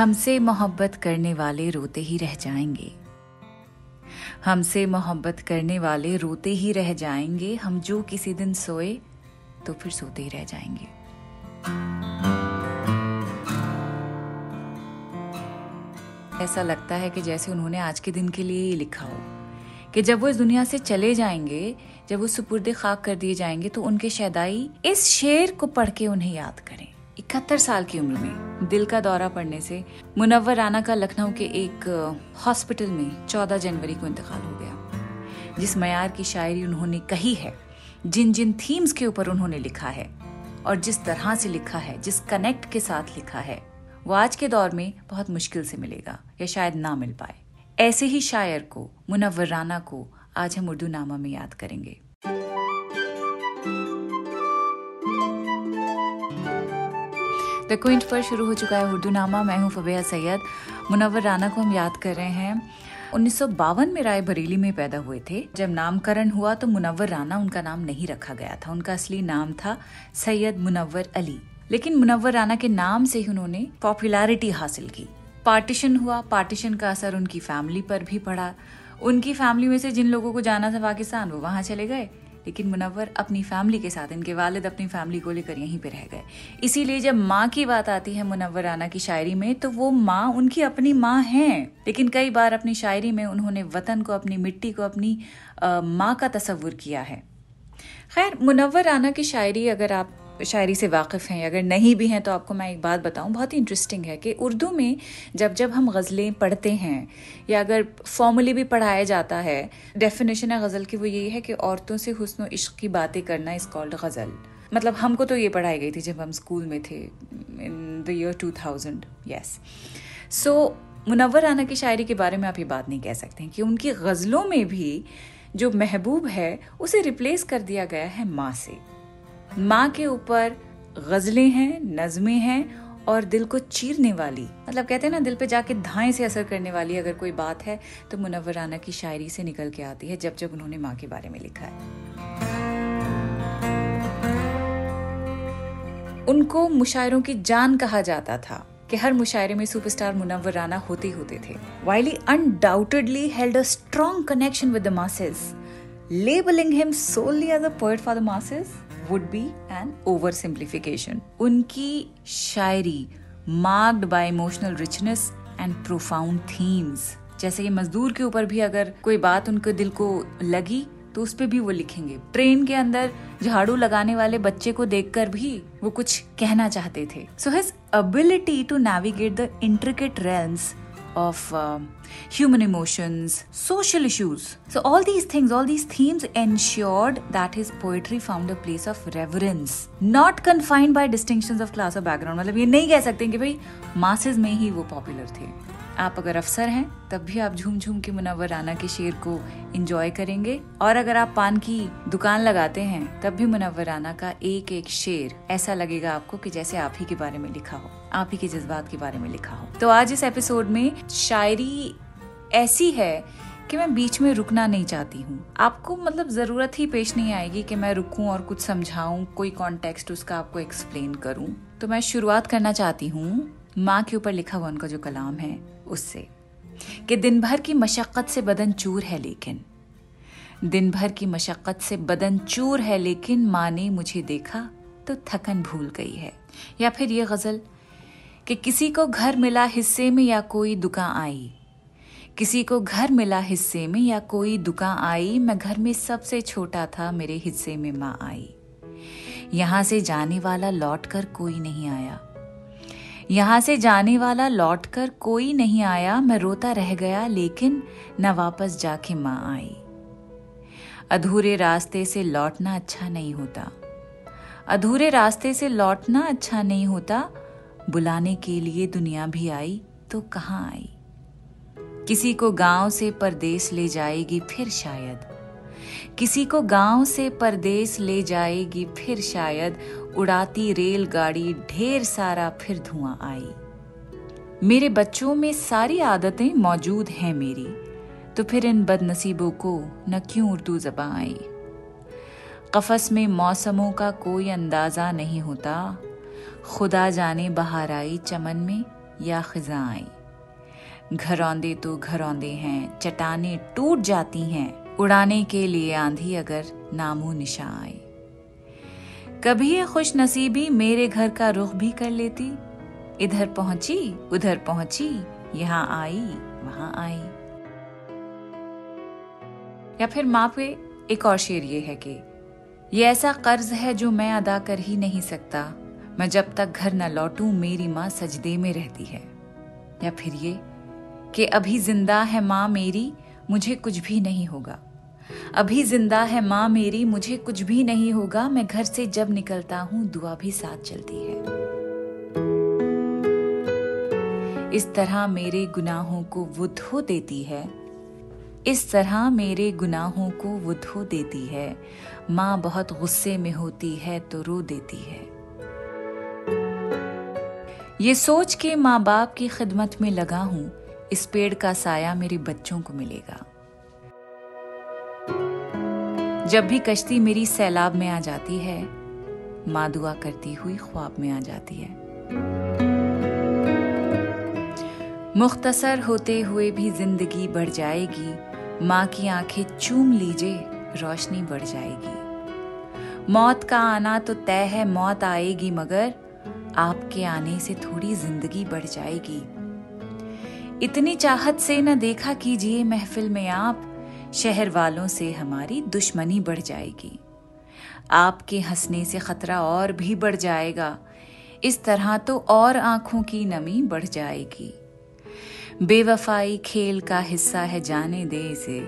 हमसे मोहब्बत करने वाले रोते ही रह जाएँगे। हमसे मोहब्बत करने वाले रोते ही रह जाएँगे। हम जो किसी दिन सोए तो फिर सोते ही रह जाएँगे। ऐसा लगता है कि जैसे उन्होंने आज के दिन के लिए ही लिखा हो, कि जब वो इस दुनिया से चले जाएँगे, जब वो सुपुर्द खाक कर दिए जाएँगे तो उनके शैदाई इस शेर को पढ़ के उन्हें याद करें। इकहत्तर साल की उम्र में दिल का दौरा पड़ने से मुनव्वर राना का लखनऊ के एक हॉस्पिटल में 14 जनवरी को इंतकाल हो गया। जिस मैार की शायरी उन्होंने कही है जिन जिन थीम्स के ऊपर उन्होंने लिखा है और जिस तरह से लिखा है, जिस कनेक्ट के साथ लिखा है, वो आज के दौर में बहुत मुश्किल से मिलेगा या शायद ना मिल पाए। ऐसे ही शायर को, मुनव्वर राना को आज हम उर्दू नामा में याद करेंगे। द क्विंट पर शुरू हो चुका है उर्दू नामा मैं हूँ फबिया सैयद। मुनव्वर राना को हम याद कर रहे हैं। उन्नीस सौ बावन में राय बरेली में पैदा हुए थे। जब नामकरण हुआ तो मुनवर राना उनका नाम नहीं रखा गया था। उनका असली नाम था सैयद मुनवर अली। लेकिन मुनवर राना के नाम से ही उन्होंने पॉपुलैरिटी हासिल की। पार्टीशन हुआ। पार्टीशन का असर उनकी फैमिली पर भी पड़ा। उनकी फैमिली में से जिन लोगों को जाना था पाकिस्तान, वो वहाँ चले गए। लेकिन मुनवर अपनी फैमिली के साथ, इनके वालिद अपनी फैमिली को लेकर यहीं पे रह गए। इसीलिए जब माँ की बात आती है मुनव्वर राना की शायरी में तो वो माँ, उनकी अपनी माँ हैं। लेकिन कई बार अपनी शायरी में उन्होंने वतन को, अपनी मिट्टी को, अपनी माँ का तस्वुर किया है। खैर, मुनव्वर राना की शायरी अगर आप शायरी से वाकिफ़ हैं, अगर नहीं भी हैं तो आपको मैं एक बात बताऊँ, बहुत ही इंटरेस्टिंग है कि उर्दू में जब जब हम गज़लें पढ़ते हैं, या अगर फॉर्मली भी पढ़ाया जाता है डेफिनेशन है गज़ल की वो यही है कि औरतों से हुस्न इश्क की बातें करना इज़ कॉल्ड गज़ल। मतलब हमको तो ये पढ़ाई गई थी जब हम स्कूल में थे in the year two thousand yes so Munawwar Rana की शायरी के बारे में आप ये बात नहीं कह सकते कि उनकी गज़लों में भी जो महबूब है, उसे रिप्लेस कर दिया गया है माँ से। माँ के ऊपर गजलें हैं, नज़में हैं और दिल को चीरने वाली। मतलब कहते हैं ना, दिल पे जाके धाएँ से असर करने वाली अगर कोई बात है तो मुनव्वर राना की शायरी से निकल के आती है, जब जब उन्होंने माँ के बारे में लिखा है। उनको मुशायरों की जान कहा जाता था कि हर मुशायरे में सुपरस्टार मुनव्वर राना होते होते थे। While he undoubtedly held a strong connection with the masses labelling him solely as a poet for the masses would be an oversimplification उनकी शायरी marked by emotional richness and profound themes जैसे कि मजदूर के ऊपर भी अगर कोई बात उनके दिल को लगी तो उस पर भी वो लिखेंगे। ट्रेन के अंदर झाड़ू लगाने वाले बच्चे को देखकर भी वो कुछ कहना चाहते थे। So his ability to navigate the intricate rails of uh, human emotions, social issues. So, all these things, all these themes ensured that his poetry found a place of reverence, not confined by distinctions of class or background. मतलब ये नहीं कह सकते कि भाई masses में ही वो popular थे आप अगर अफसर हैं, तब भी आप झूम झूम के मुनवर राना के शेर को इंजॉय करेंगे। और अगर आप पान की दुकान लगाते हैं, तब भी मुनवर राना का एक एक शेर ऐसा लगेगा आपको कि जैसे आप ही के बारे में लिखा हो, आप ही के जज्बात के बारे में लिखा हो। तो आज इस एपिसोड में शायरी ऐसी है कि मैं बीच में रुकना नहीं चाहती हूँ। आपको मतलब ज़रूरत ही पेश नहीं आएगी कि मैं रुकूं और कुछ समझाऊं, कोई कॉन्टेक्स्ट उसका आपको एक्सप्लेन करूँ। तो मैं शुरुआत करना चाहती हूँ माँ के ऊपर लिखा हुआ उनका जो कलाम है उससे, कि दिन भर की मशक्क़त से बदन चूर है लेकिन दिन भर की मशक्क़त से बदन चूर है लेकिन माँ ने मुझे देखा तो थकन भूल गई है। या फिर ये गज़ल, कि किसी को घर मिला हिस्से में या कोई दुकान आई, किसी को घर मिला हिस्से में या कोई दुकान आई, मैं घर में सबसे छोटा था, मेरे हिस्से में माँ आई। यहाँ से जाने वाला लौट कर कोई नहीं आया। यहाँ से जाने वाला लौटकर कोई नहीं आया, मैं रोता रह गया, लेकिन न वापस जाके माँ आई। अधूरे रास्ते से लौटना अच्छा नहीं होता। अधूरे रास्ते से लौटना अच्छा नहीं होता। बुलाने के लिए दुनिया भी आई तो कहाँ आई? किसी को गाँव से परदेश ले जाएगी फिर शायद। किसी को गाँव से परदेश ले जाएगी, फिर शायद उड़ाती रेलगाड़ी ढेर सारा फिर धुआँ आई। मेरे बच्चों में सारी आदतें मौजूद हैं मेरी तो फिर इन बदनसीबों को न क्यों उर्दू जबां आई? कफस में मौसमों का कोई अंदाज़ा नहीं होता। खुदा जाने बहार आई चमन में या खिजा आई घरौंदे तो घरौंदे हैं, चटाने टूट जाती हैं। उड़ाने के लिए आंधी अगर नामो निशा आए। कभी ये खुश नसीबी मेरे घर का रुख भी कर लेती। इधर पहुँची, उधर पहुँची, यहाँ आई, वहाँ आई। या फिर माँ पे एक और शेर ये है कि ये ऐसा कर्ज है जो मैं अदा कर ही नहीं सकता। मैं जब तक घर न लौटूं, मेरी माँ सजदे में रहती है। या फिर ये कि अभी ज़िंदा है माँ मेरी मुझे कुछ भी नहीं होगा। अभी ज़िंदा है माँ मेरी, मुझे कुछ भी नहीं होगा। मैं घर से जब निकलता हूँ, दुआ भी साथ चलती है। इस तरह मेरे गुनाहों को वो धो देती है। इस तरह मेरे गुनाहों को वो धो देती है। माँ बहुत गुस्से में होती है तो रो देती है। ये सोच के माँ बाप की खिदमत में लगा हूँ। इस पेड़ का साया मेरे बच्चों को मिलेगा। जब भी कश्ती मेरी सैलाब में आ जाती है, माँ दुआ करती हुई ख्वाब में आ जाती है। मुख्तसर होते हुए भी ज़िंदगी बढ़ जाएगी, माँ की आँखें चूम लीजिए, रोशनी बढ़ जाएगी। मौत का आना तो तय है, मौत आएगी, मगर आपके आने से थोड़ी ज़िंदगी बढ़ जाएगी। इतनी चाहत से न देखा कीजिए महफिल में आप, शहर वालों से हमारी दुश्मनी बढ़ जाएगी। आपके हंसने से खतरा और भी बढ़ जाएगा। इस तरह तो और आँखों की नमी बढ़ जाएगी। बेवफाई खेल का हिस्सा है जाने दे इसे।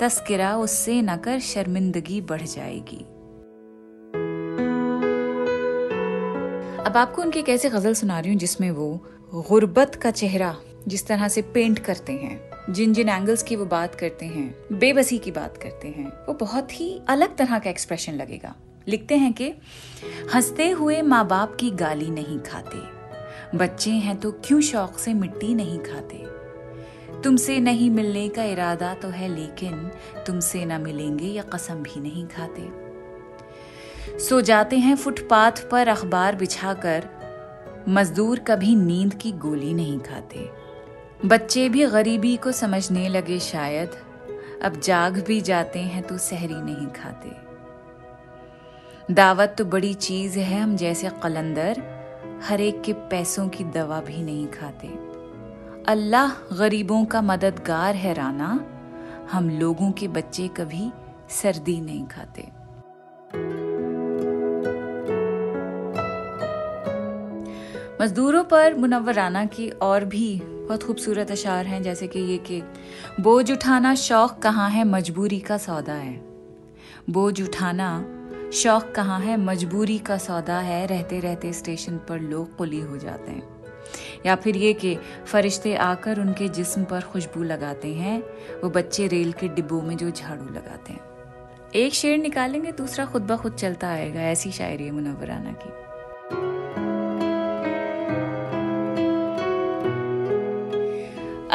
तस्करा उससे न कर शर्मिंदगी बढ़ जाएगी। अब आपको उनकी कैसे गज़ल सुना रही हूँ जिसमें वो, गुर्बत का चेहरा जिस तरह से पेंट करते हैं, जिन जिन एंगल्स की वो बात करते हैं, बेबसी की बात करते हैं, वो बहुत ही अलग तरह का एक्सप्रेशन लगेगा। लिखते हैं कि, हँसते हुए माँ बाप की गाली नहीं खाते। बच्चे हैं तो क्यों शौक से मिट्टी नहीं खाते? तुमसे नहीं मिलने का इरादा तो है लेकिन तुमसे न मिलेंगे या कसम भी नहीं खाते। सो जाते हैं फुटपाथ पर अखबार बिछाकर। मजदूर कभी नींद की गोली नहीं खाते। बच्चे भी गरीबी को समझने लगे शायद। अब जाग भी जाते हैं तो सहरी नहीं खाते। दावत तो बड़ी चीज़ है हम जैसे कलंदर, हर एक के पैसों की दवा भी नहीं खाते। अल्लाह गरीबों का मददगार है राना, हम लोगों के बच्चे कभी सर्दी नहीं खाते। मजदूरों पर मुनवर राना की और भी बहुत खूबसूरत अशार हैं, जैसे कि ये कि बोझ उठाना शौक कहाँ है, मजबूरी का सौदा है। बोझ उठाना शौक कहाँ है, मजबूरी का सौदा है रहते रहते स्टेशन पर लोग कुली हो जाते हैं। या फिर ये कि फरिश्ते आकर उनके जिस्म पर खुशबू लगाते हैं, वो बच्चे रेल के डिब्बों में जो झाड़ू लगाते हैं। एक शेर निकालेंगे, दूसरा खुद ब खुद चलता आएगा, ऐसी शायरी है मुनवराना की।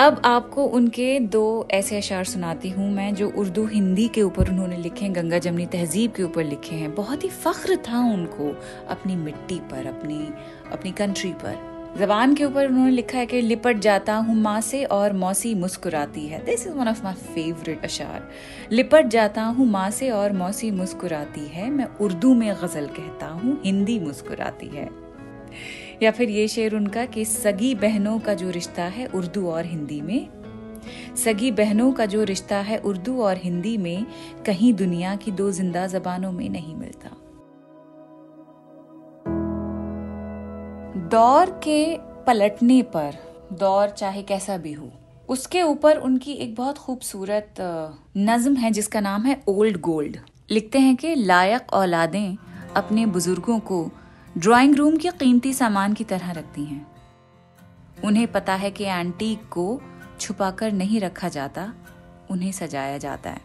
अब आपको उनके दो ऐसे अशार सुनाती हूँ मैं, जो उर्दू हिंदी के ऊपर उन्होंने लिखे हैं, गंगा जमनी तहजीब के ऊपर लिखे हैं। बहुत ही फख्र था उनको अपनी मिट्टी पर, अपनी अपनी कंट्री पर। जबान के ऊपर उन्होंने लिखा है कि, लिपट जाता हूँ माँ से और मौसी मुस्कुराती है। This is one of my favourite अशार। लिपट जाता हूँ माँ से और मौसी मुस्कुराती है। मैं उर्दू में गज़ल कहता हूँ, हिंदी मुस्कुराती है। या फिर ये शेर उनका कि सगी बहनों का जो रिश्ता है उर्दू और हिंदी में। सगी बहनों का जो रिश्ता है उर्दू और हिंदी में, कहीं दुनिया की दो ज़िंदा जबानों में नहीं मिलता। दौर के पलटने पर, दौर चाहे कैसा भी हो, उसके ऊपर उनकी एक बहुत खूबसूरत नज्म है जिसका नाम है ओल्ड गोल्ड। लिखते हैं कि लायक औलादें अपने बुज़ुर्गों को ड्राइंग रूम के कीमती सामान की तरह रखती हैं। उन्हें पता है कि एंटीक को छुपाकर नहीं रखा जाता, उन्हें सजाया जाता है।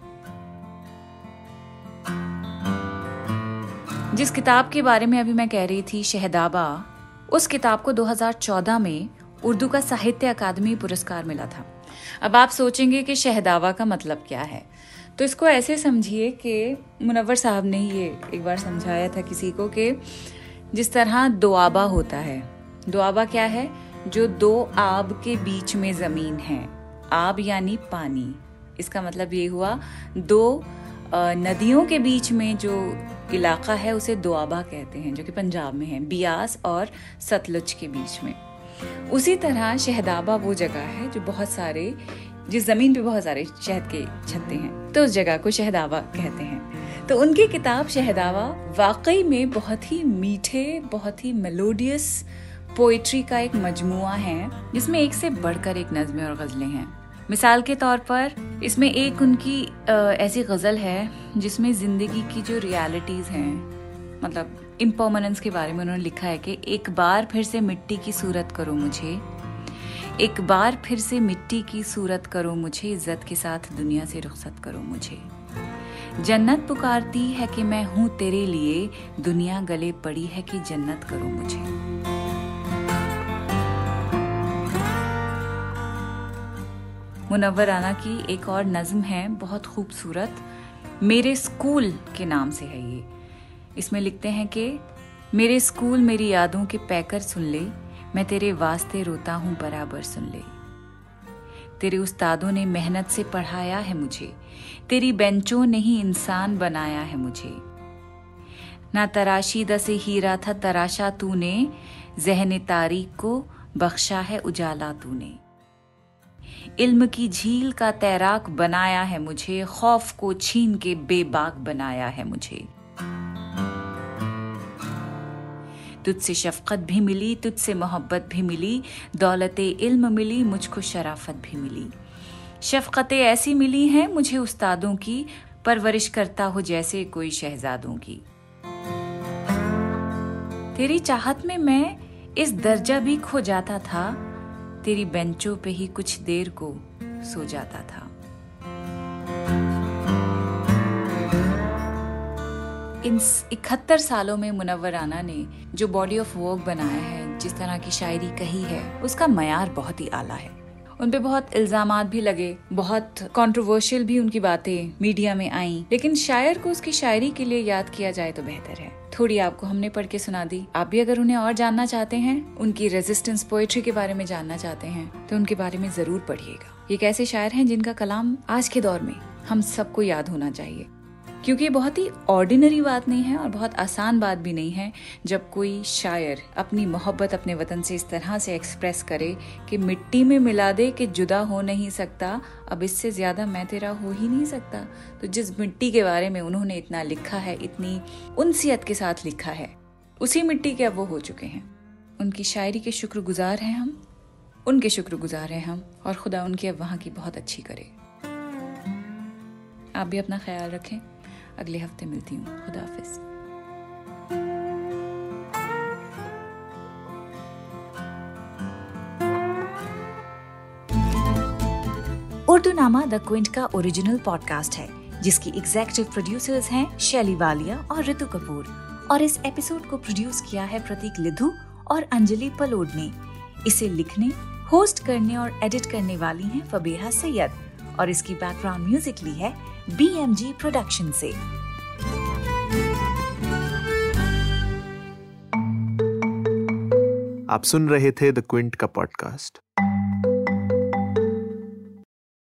जिस किताब के बारे में अभी मैं कह रही थी, शहदाबा, उस किताब को 2014 में उर्दू का साहित्य अकादमी पुरस्कार मिला था। अब आप सोचेंगे कि शहदावा का मतलब क्या है। तो इसको ऐसे समझिए कि मुनवर साहब ने ये एक बार समझाया था किसी को कि जिस तरह दुआबा होता है। दुआबा क्या है? जो दो आब के बीच में ज़मीन है। आब यानी पानी। इसका मतलब ये हुआ, दो नदियों के बीच में जो इलाका है, उसे दोआबा कहते हैं, जो कि पंजाब में है। बियास और सतलुज के बीच में। उसी तरह शहदाबा वो जगह है, जो बहुत सारे, जिस ज़मीन पे बहुत सारे शहद के छत्ते हैं तो उस जगह को शहदाबा कहते हैं। तो उनकी किताब शहदावा वाकई में बहुत ही मीठे, बहुत ही मेलोडियस पोइट्री का एक मजमुआ है। जिसमें एक से बढ़कर एक नज़में और गज़लें हैं। मिसाल के तौर पर, इसमें एक उनकी ऐसी गज़ल है जिसमें ज़िंदगी की जो रियलिटीज़ हैं मतलब इम्पोमनेंस के बारे में उन्होंने लिखा है कि एक बार फिर से मिट्टी की सूरत करो मुझे, एक बार फिर से मिट्टी की सूरत करो मुझे, इज़्ज़त के साथ दुनिया से रुखसत करो मुझे। जन्नत पुकारती है कि मैं हूँ तेरे लिए, दुनिया गले पड़ी है कि जन्नत करो मुझे। मुनव्वर आना की एक और नज्म है, बहुत खूबसूरत। मेरे स्कूल के नाम से है ये। इसमें लिखते हैं कि, मेरे स्कूल मेरी यादों के पैकर सुन ले, मैं तेरे वास्ते रोता हूँ बराबर सुन ले। तेरे उस्तादों ने मेहनत से पढ़ाया है मुझे। तेरी बेंचों ने ही इंसान बनाया है मुझे। ना तराशी दसे हीरा था तराशा तूने, जहन तारीख को बख्शा है उजाला तूने। इल्म की झील का तैराक बनाया है मुझे, खौफ को छीन के बेबाक बनाया है मुझे। तुझसे शफकत भी मिली, तुझसे मोहब्बत भी मिली, दौलत इल्म मिली, मुझको शराफत भी मिली। शफकतें ऐसी मिली हैं मुझे उस्तादों की, परवरिश करता हो जैसे कोई शहजादों की। तेरी चाहत में मैं इस दर्जा भी खो जाता था, तेरी बेंचों पे ही कुछ देर को सो जाता था। इन इकहत्तर सालों में मुनवर आना ने जो बॉडी ऑफ़ वर्क बनाया है, जिस तरह की शायरी कही है, उसका मैार बहुत ही आला है। उन पे बहुत इल्ज़ाम भी लगे, बहुत कंट्रोवर्शियल भी उनकी बातें मीडिया में आई, लेकिन शायर को उसकी शायरी के लिए याद किया जाए तो बेहतर है। थोड़ी आपको हमने पढ़ के सुना दी। आप भी अगर उन्हें और जानना चाहते हैं, उनकी रेजिस्टेंस पोएट्री के बारे में जानना चाहते हैं तो उनके बारे में ज़रूर पढ़िएगा। ये कैसे शायर हैं जिनका कलाम आज के दौर में हम सबको याद होना चाहिए। क्योंकि बहुत ही ऑर्डिनरी बात नहीं है और बहुत आसान बात भी नहीं है जब कोई शायर अपनी मोहब्बत अपने वतन से इस तरह से एक्सप्रेस करे कि मिट्टी में मिला दे कि जुदा हो नहीं सकता, अब इससे ज़्यादा मैं तेरा हो ही नहीं सकता। तो जिस मिट्टी के बारे में उन्होंने इतना लिखा है, इतनी उनसियत के साथ लिखा है, उसी मिट्टी के अब वो हो चुके हैं। उनकी शायरी के शुक्रगुजार हैं हम, उनके शुक्रगुजार हैं हम, और खुदा उनकी अब वहाँ की बहुत अच्छी करे। आप भी अपना ख्याल रखें। अगले हफ़्ते मिलती हूँ। खुदा हाफिज। उर्दू नामा द क्विंट का ओरिजिनल पॉडकास्ट है, जिसकी एग्जेक्टिव प्रोड्यूसर्स हैं शैली वालिया और ऋतु कपूर। और इस एपिसोड को प्रोड्यूस किया है प्रतीक लिधु और अंजलि पलोड ने। इसे लिखने होस्ट करने और एडिट करने वाली हैं फबेहा सैयद। और इसकी बैकग्राउंड म्यूज़िक ली है बी एम जी प्रोडक्शन से। आप सुन रहे थे द क्विंट का पॉडकास्ट